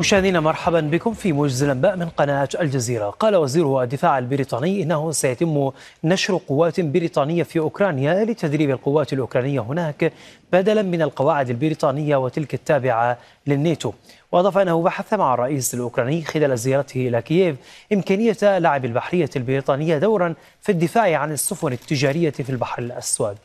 مشاهدينا مرحبا بكم في موجز الانباء من قناة الجزيرة، قال وزير الدفاع البريطاني إنه سيتم نشر قوات بريطانية في أوكرانيا لتدريب القوات الأوكرانية هناك بدلا من القواعد البريطانية وتلك التابعة للناتو، وأضاف أنه بحث مع الرئيس الأوكراني خلال زيارته إلى كييف إمكانية لعب البحرية البريطانية دورا في الدفاع عن السفن التجارية في البحر الأسود.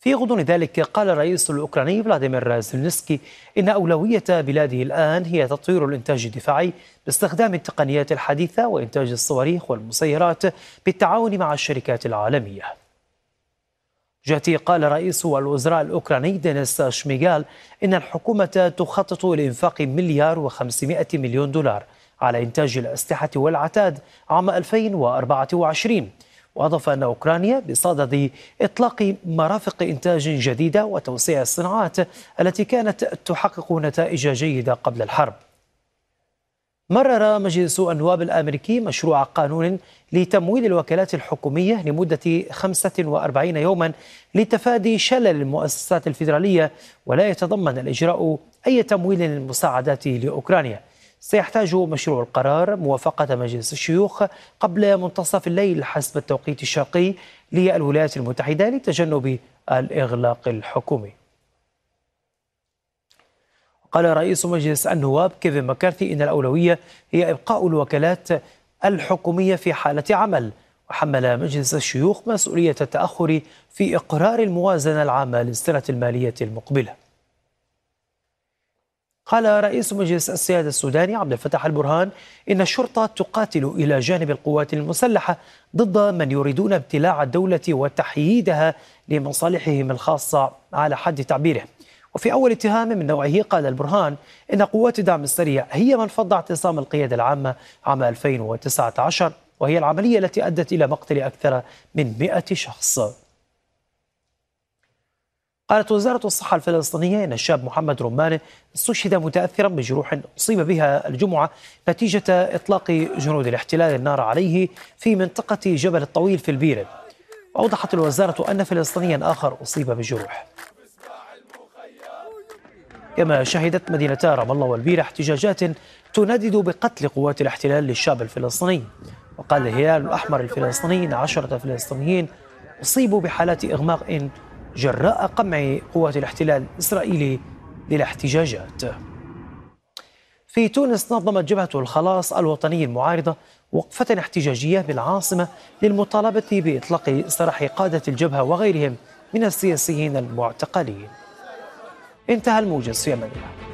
في غضون ذلك قال الرئيس الأوكراني فلاديمير زيلنسكي إن أولوية بلاده الآن هي تطوير الإنتاج الدفاعي باستخدام التقنيات الحديثة وإنتاج الصواريخ والمسيرات بالتعاون مع الشركات العالمية. جاتي قال رئيس الوزراء الأوكراني دينيس شميغال إن الحكومة تخطط لإنفاق مليار وخمسمائة مليون دولار على إنتاج الأسلحة والعتاد عام 2024 وأضاف أن أوكرانيا بصدد إطلاق مرافق إنتاج جديدة وتوسيع الصناعات التي كانت تحقق نتائج جيدة قبل الحرب مرر مجلس النواب الأمريكي مشروع قانون لتمويل الوكالات الحكومية لمدة 45 يوما لتفادي شلل المؤسسات الفيدرالية ولا يتضمن الإجراء أي تمويل للمساعدات لأوكرانيا. سيحتاج مشروع القرار موافقة مجلس الشيوخ قبل منتصف الليل حسب التوقيت الشرقي للولايات المتحدة لتجنب الإغلاق الحكومي. قال رئيس مجلس النواب كيفن مكارثي إن الأولوية هي إبقاء الوكالات الحكومية في حالة عمل وحمل مجلس الشيوخ مسؤولية التأخر في إقرار الموازنة العامة للسنة المالية المقبلة. قال رئيس مجلس السيادة السوداني عبد الفتاح البرهان إن الشرطة تقاتل إلى جانب القوات المسلحة ضد من يريدون ابتلاع الدولة وتحييدها لمصالحهم الخاصة على حد تعبيره. وفي أول اتهام من نوعه قال البرهان إن قوات الدعم السريع هي من فض اعتصام القيادة العامة عام 2019 وهي العملية التي أدت إلى مقتل أكثر من 100 شخص. قالت وزارة الصحة الفلسطينية أن الشاب محمد رمانة استشهد متأثرا بجروح أصيب بها الجمعة نتيجة إطلاق جنود الاحتلال النار عليه في منطقة جبل الطويل في البيرة وأوضحت الوزارة أن فلسطينيا آخر أصيب بجروح. كما شهدت مدينتا رام الله والبيرة احتجاجات تندد بقتل قوات الاحتلال للشاب الفلسطيني. وقال الهلال الأحمر الفلسطيني أن عشرة فلسطينيين أصيبوا بحالات إغماء جراء قمع قوات الاحتلال الإسرائيلي للاحتجاجات في تونس نظمت جبهة الخلاص الوطني المعارضة وقفة احتجاجية بالعاصمة للمطالبة بإطلاق سراح قادة الجبهة وغيرهم من السياسيين المعتقلين. انتهى الموجز في أمان الله.